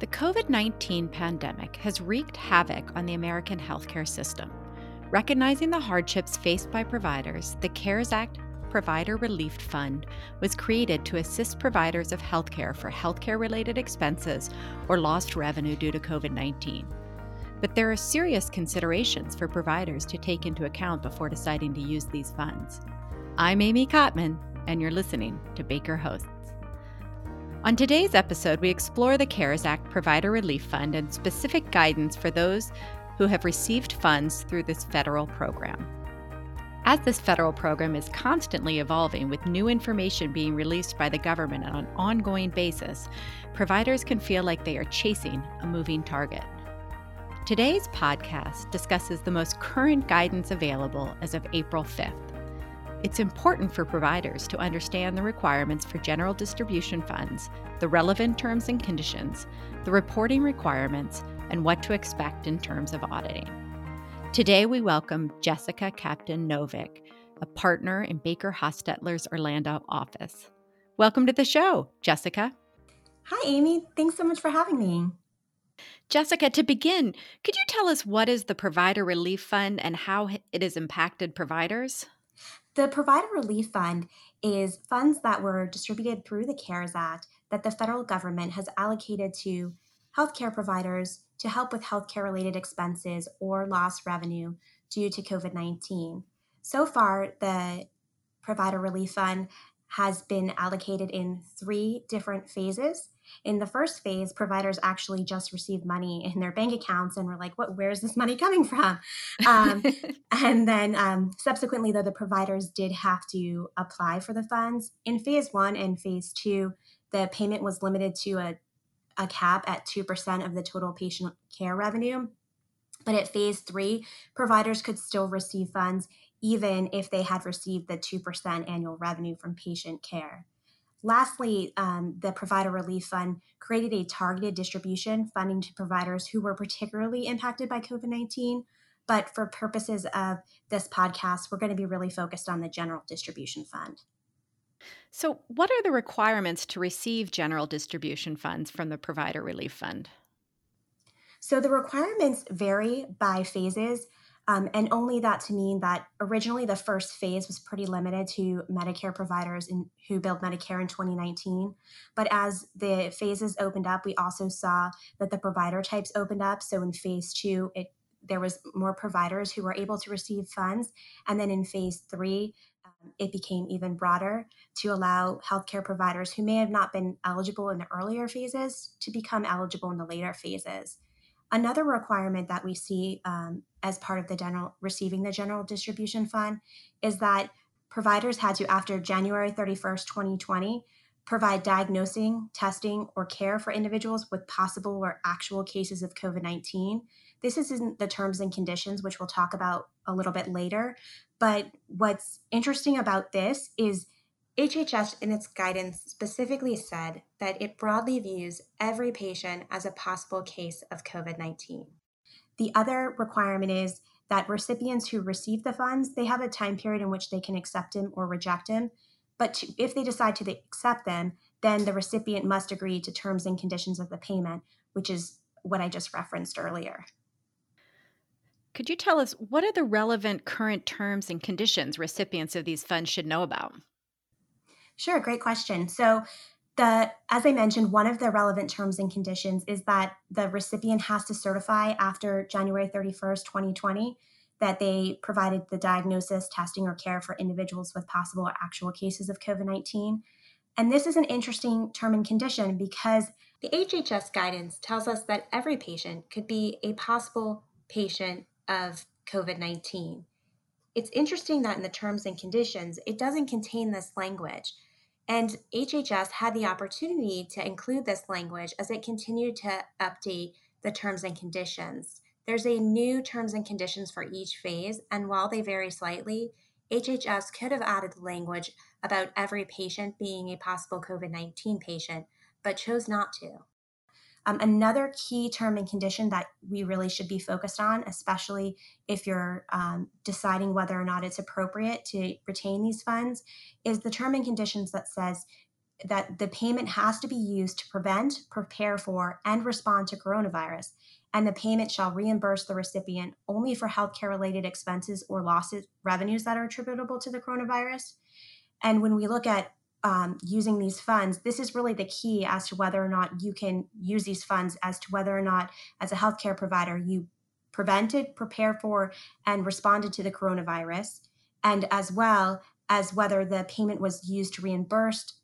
The COVID 19 pandemic has wreaked havoc on the American healthcare system. Recognizing the hardships faced by providers, the CARES Act Provider Relief Fund was created to assist providers of healthcare for healthcare related expenses or lost revenue due to COVID 19. But there are serious considerations for providers to take into account before deciding to use these funds. I'm Amy Kotman, and you're listening to Baker Hosts. On today's episode, we explore the CARES Act Provider Relief Fund and specific guidance for those who have received funds through this federal program. As this federal program is constantly evolving with new information being released by the government on an ongoing basis, providers can feel like they are chasing a moving target. Today's podcast discusses the most current guidance available as of April 5th. It's important for providers to understand the requirements for general distribution funds, the relevant terms and conditions, the reporting requirements, and what to expect in terms of auditing. Today, we welcome Jessica Captain Novick, a partner in Baker Hostetler's Orlando office. Welcome to the show, Jessica. Hi, Amy. Thanks so much for having me. Jessica, to begin, could you tell us what is the Provider Relief Fund and how it has impacted providers? The Provider Relief Fund is funds that were distributed through the CARES Act that the federal government has allocated to healthcare providers to help with healthcare related expenses or lost revenue due to COVID 19. So far, the Provider Relief Fund has been allocated in three different phases. In the first phase, providers actually just received money in their bank accounts and were like, "What? Where's this money coming from?" Um, and then um, subsequently, though, the providers did have to apply for the funds. In phase one and phase two, the payment was limited to a, a cap at two percent of the total patient care revenue. But at phase three, providers could still receive funds even if they had received the 2% annual revenue from patient care. Lastly, um, the Provider Relief Fund created a targeted distribution funding to providers who were particularly impacted by COVID 19. But for purposes of this podcast, we're going to be really focused on the General Distribution Fund. So, what are the requirements to receive General Distribution Funds from the Provider Relief Fund? So, the requirements vary by phases. Um, and only that to mean that originally the first phase was pretty limited to Medicare providers in, who billed Medicare in 2019. But as the phases opened up, we also saw that the provider types opened up. So in phase two, it there was more providers who were able to receive funds. And then in phase three, um, it became even broader to allow healthcare providers who may have not been eligible in the earlier phases to become eligible in the later phases. Another requirement that we see um, as part of the general receiving the general distribution fund is that providers had to, after January 31st, 2020, provide diagnosing, testing, or care for individuals with possible or actual cases of COVID 19. This is in the terms and conditions, which we'll talk about a little bit later. But what's interesting about this is HHS, in its guidance, specifically said that it broadly views every patient as a possible case of COVID 19. The other requirement is that recipients who receive the funds, they have a time period in which they can accept them or reject them. But to, if they decide to accept them, then the recipient must agree to terms and conditions of the payment, which is what I just referenced earlier. Could you tell us what are the relevant current terms and conditions recipients of these funds should know about? Sure, great question. So, the as I mentioned, one of the relevant terms and conditions is that the recipient has to certify after January 31st, 2020, that they provided the diagnosis, testing, or care for individuals with possible or actual cases of COVID 19. And this is an interesting term and condition because the HHS guidance tells us that every patient could be a possible patient of COVID 19. It's interesting that in the terms and conditions, it doesn't contain this language. And HHS had the opportunity to include this language as it continued to update the terms and conditions. There's a new terms and conditions for each phase, and while they vary slightly, HHS could have added language about every patient being a possible COVID 19 patient, but chose not to. Um, another key term and condition that we really should be focused on, especially if you're um, deciding whether or not it's appropriate to retain these funds, is the term and conditions that says that the payment has to be used to prevent, prepare for, and respond to coronavirus, and the payment shall reimburse the recipient only for healthcare related expenses or losses revenues that are attributable to the coronavirus. And when we look at um, using these funds, this is really the key as to whether or not you can use these funds, as to whether or not, as a healthcare provider, you prevented, prepared for, and responded to the coronavirus, and as well as whether the payment was used to reimburse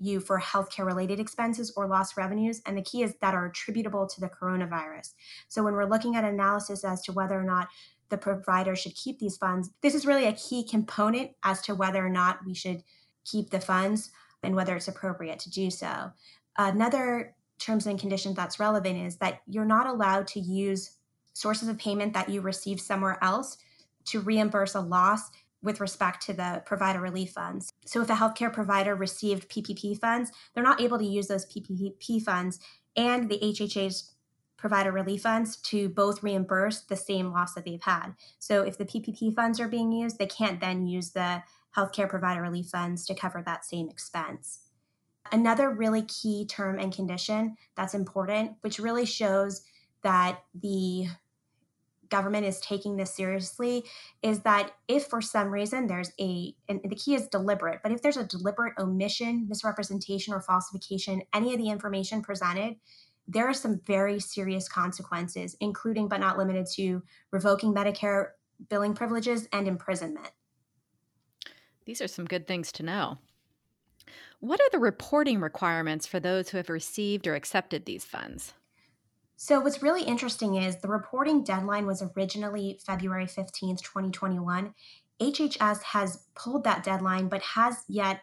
you for healthcare related expenses or lost revenues. And the key is that are attributable to the coronavirus. So when we're looking at analysis as to whether or not the provider should keep these funds, this is really a key component as to whether or not we should keep the funds and whether it's appropriate to do so. Another terms and conditions that's relevant is that you're not allowed to use sources of payment that you receive somewhere else to reimburse a loss with respect to the provider relief funds. So, if a healthcare provider received PPP funds, they're not able to use those PPP funds and the HHA's provider relief funds to both reimburse the same loss that they've had. So, if the PPP funds are being used, they can't then use the healthcare provider relief funds to cover that same expense. Another really key term and condition that's important, which really shows that the government is taking this seriously is that if for some reason there's a and the key is deliberate but if there's a deliberate omission misrepresentation or falsification any of the information presented there are some very serious consequences including but not limited to revoking medicare billing privileges and imprisonment these are some good things to know. What are the reporting requirements for those who have received or accepted these funds? So, what's really interesting is the reporting deadline was originally February 15th, 2021. HHS has pulled that deadline, but has yet,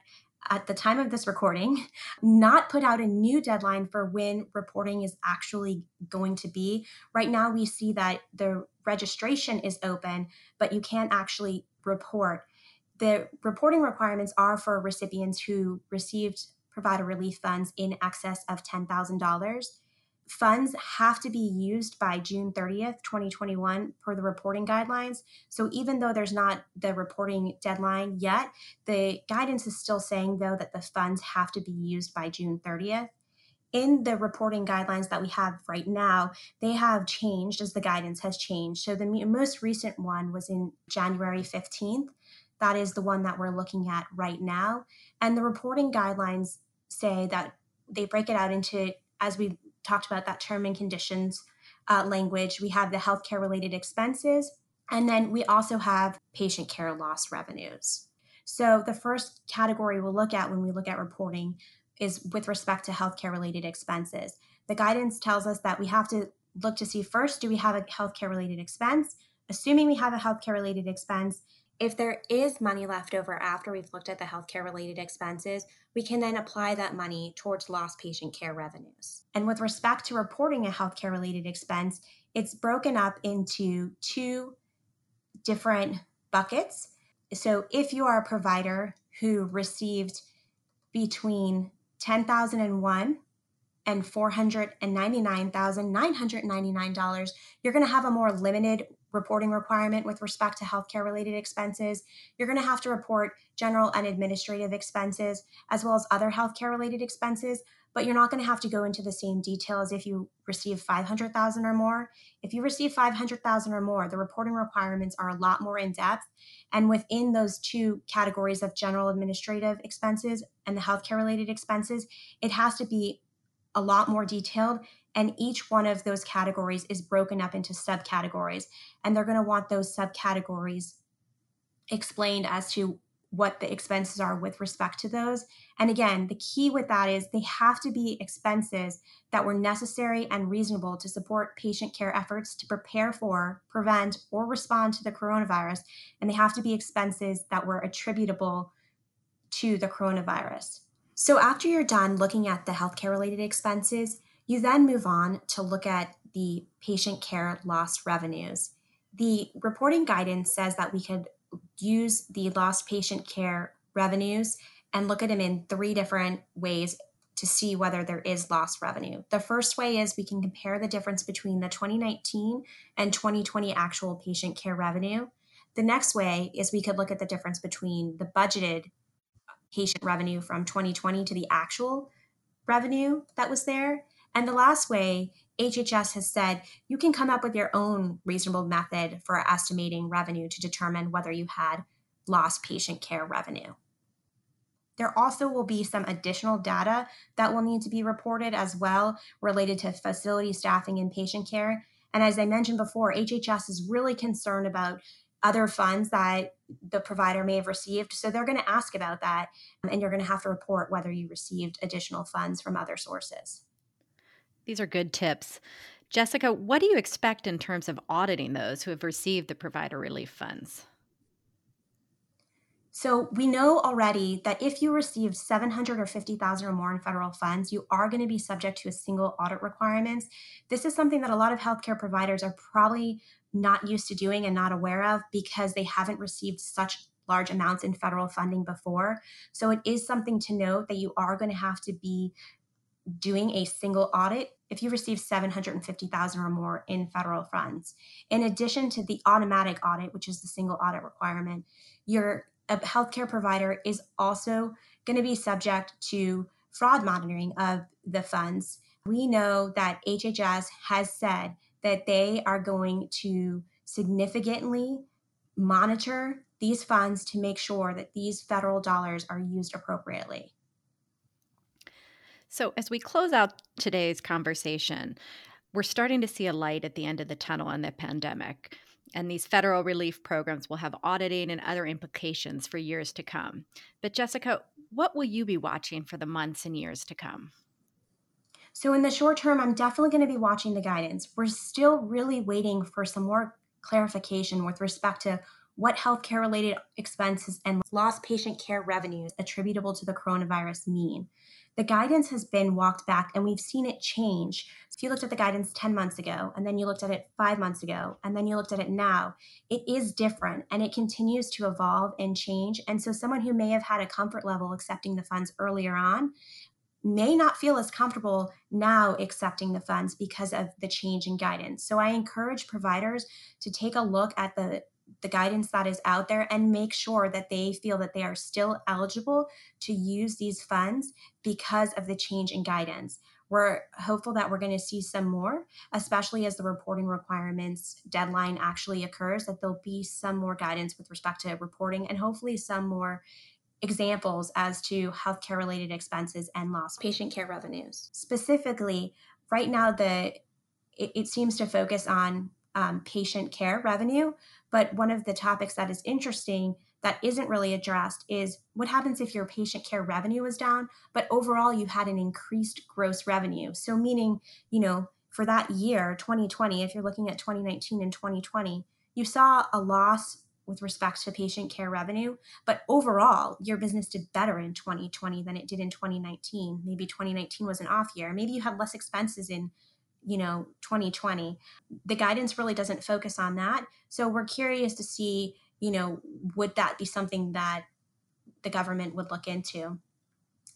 at the time of this recording, not put out a new deadline for when reporting is actually going to be. Right now, we see that the registration is open, but you can't actually report the reporting requirements are for recipients who received provider relief funds in excess of $10,000. Funds have to be used by June 30th, 2021, per the reporting guidelines. So, even though there's not the reporting deadline yet, the guidance is still saying, though, that the funds have to be used by June 30th. In the reporting guidelines that we have right now, they have changed as the guidance has changed. So, the most recent one was in January 15th that is the one that we're looking at right now. And the reporting guidelines say that they break it out into, as we talked about, that term and conditions uh, language. We have the healthcare related expenses, and then we also have patient care loss revenues. So the first category we'll look at when we look at reporting is with respect to healthcare related expenses. The guidance tells us that we have to look to see first do we have a healthcare related expense? Assuming we have a healthcare related expense, if there is money left over after we've looked at the healthcare related expenses, we can then apply that money towards lost patient care revenues. And with respect to reporting a healthcare related expense, it's broken up into two different buckets. So if you are a provider who received between 10,001 and $499,999, you're going to have a more limited reporting requirement with respect to healthcare related expenses. You're going to have to report general and administrative expenses as well as other healthcare related expenses, but you're not going to have to go into the same detail as if you receive 500,000 or more. If you receive 500,000 or more, the reporting requirements are a lot more in depth. And within those two categories of general administrative expenses and the healthcare related expenses, it has to be a lot more detailed and each one of those categories is broken up into subcategories. And they're going to want those subcategories explained as to what the expenses are with respect to those. And again, the key with that is they have to be expenses that were necessary and reasonable to support patient care efforts to prepare for, prevent, or respond to the coronavirus. And they have to be expenses that were attributable to the coronavirus. So, after you're done looking at the healthcare related expenses, you then move on to look at the patient care lost revenues. The reporting guidance says that we could use the lost patient care revenues and look at them in three different ways to see whether there is lost revenue. The first way is we can compare the difference between the 2019 and 2020 actual patient care revenue. The next way is we could look at the difference between the budgeted patient revenue from 2020 to the actual revenue that was there. And the last way, HHS has said you can come up with your own reasonable method for estimating revenue to determine whether you had lost patient care revenue. There also will be some additional data that will need to be reported as well related to facility staffing and patient care. And as I mentioned before, HHS is really concerned about other funds that the provider may have received. So they're going to ask about that, and you're going to have to report whether you received additional funds from other sources. These are good tips. Jessica, what do you expect in terms of auditing those who have received the provider relief funds? So we know already that if you receive 700 or 50,000 or more in federal funds, you are going to be subject to a single audit requirements. This is something that a lot of healthcare providers are probably not used to doing and not aware of because they haven't received such large amounts in federal funding before. So it is something to note that you are going to have to be doing a single audit if you receive 750,000 or more in federal funds. In addition to the automatic audit, which is the single audit requirement, you're a healthcare provider is also going to be subject to fraud monitoring of the funds. We know that HHS has said that they are going to significantly monitor these funds to make sure that these federal dollars are used appropriately. So, as we close out today's conversation, we're starting to see a light at the end of the tunnel on the pandemic. And these federal relief programs will have auditing and other implications for years to come. But, Jessica, what will you be watching for the months and years to come? So, in the short term, I'm definitely going to be watching the guidance. We're still really waiting for some more clarification with respect to what healthcare related expenses and lost patient care revenues attributable to the coronavirus mean the guidance has been walked back and we've seen it change. If you looked at the guidance 10 months ago, and then you looked at it five months ago, and then you looked at it now, it is different and it continues to evolve and change. And so, someone who may have had a comfort level accepting the funds earlier on may not feel as comfortable now accepting the funds because of the change in guidance. So, I encourage providers to take a look at the the guidance that is out there and make sure that they feel that they are still eligible to use these funds because of the change in guidance. We're hopeful that we're going to see some more, especially as the reporting requirements deadline actually occurs, that there'll be some more guidance with respect to reporting and hopefully some more examples as to healthcare related expenses and lost patient care revenues. Specifically, right now the it, it seems to focus on um, patient care revenue, but one of the topics that is interesting that isn't really addressed is what happens if your patient care revenue is down, but overall you had an increased gross revenue. So, meaning, you know, for that year, 2020, if you're looking at 2019 and 2020, you saw a loss with respect to patient care revenue, but overall, your business did better in 2020 than it did in 2019. Maybe 2019 was an off year. Maybe you had less expenses in you know 2020 the guidance really doesn't focus on that. So we're curious to see you know would that be something that the government would look into?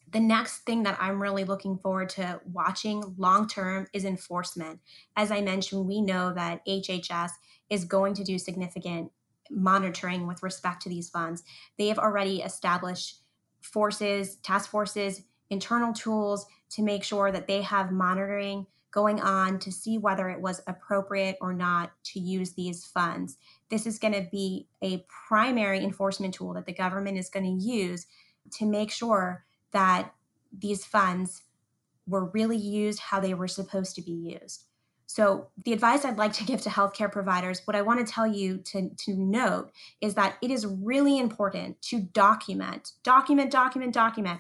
The next thing that i'm really looking forward to watching long term is enforcement. As i mentioned we know that hhs is going to do significant monitoring with respect to these funds. They have already established forces task forces internal tools to make sure that they have monitoring going on to see whether it was appropriate or not to use these funds. This is going to be a primary enforcement tool that the government is going to use to make sure that these funds were really used how they were supposed to be used. So, the advice I'd like to give to healthcare providers, what I want to tell you to, to note is that it is really important to document, document, document, document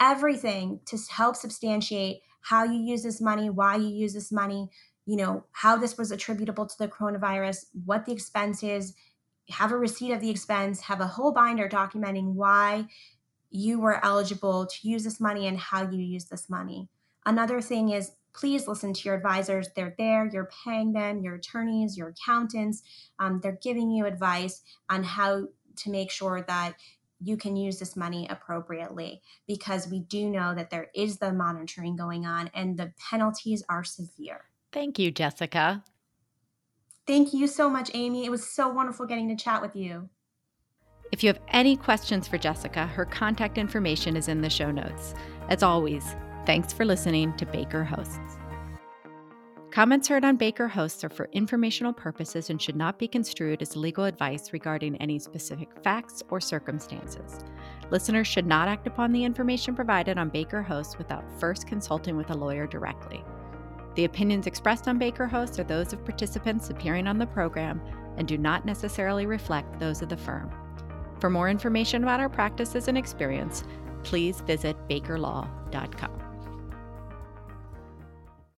everything to help substantiate how you use this money, why you use this money, you know, how this was attributable to the coronavirus, what the expense is, have a receipt of the expense, have a whole binder documenting why you were eligible to use this money and how you use this money. Another thing is please listen to your advisors. They're there, you're paying them, your attorneys, your accountants. Um, they're giving you advice on how to make sure that you can use this money appropriately because we do know that there is the monitoring going on and the penalties are severe. Thank you, Jessica. Thank you so much, Amy. It was so wonderful getting to chat with you. If you have any questions for Jessica, her contact information is in the show notes. As always, thanks for listening to Baker Hosts. Comments heard on Baker Hosts are for informational purposes and should not be construed as legal advice regarding any specific facts or circumstances. Listeners should not act upon the information provided on Baker Hosts without first consulting with a lawyer directly. The opinions expressed on Baker Hosts are those of participants appearing on the program and do not necessarily reflect those of the firm. For more information about our practices and experience, please visit bakerlaw.com.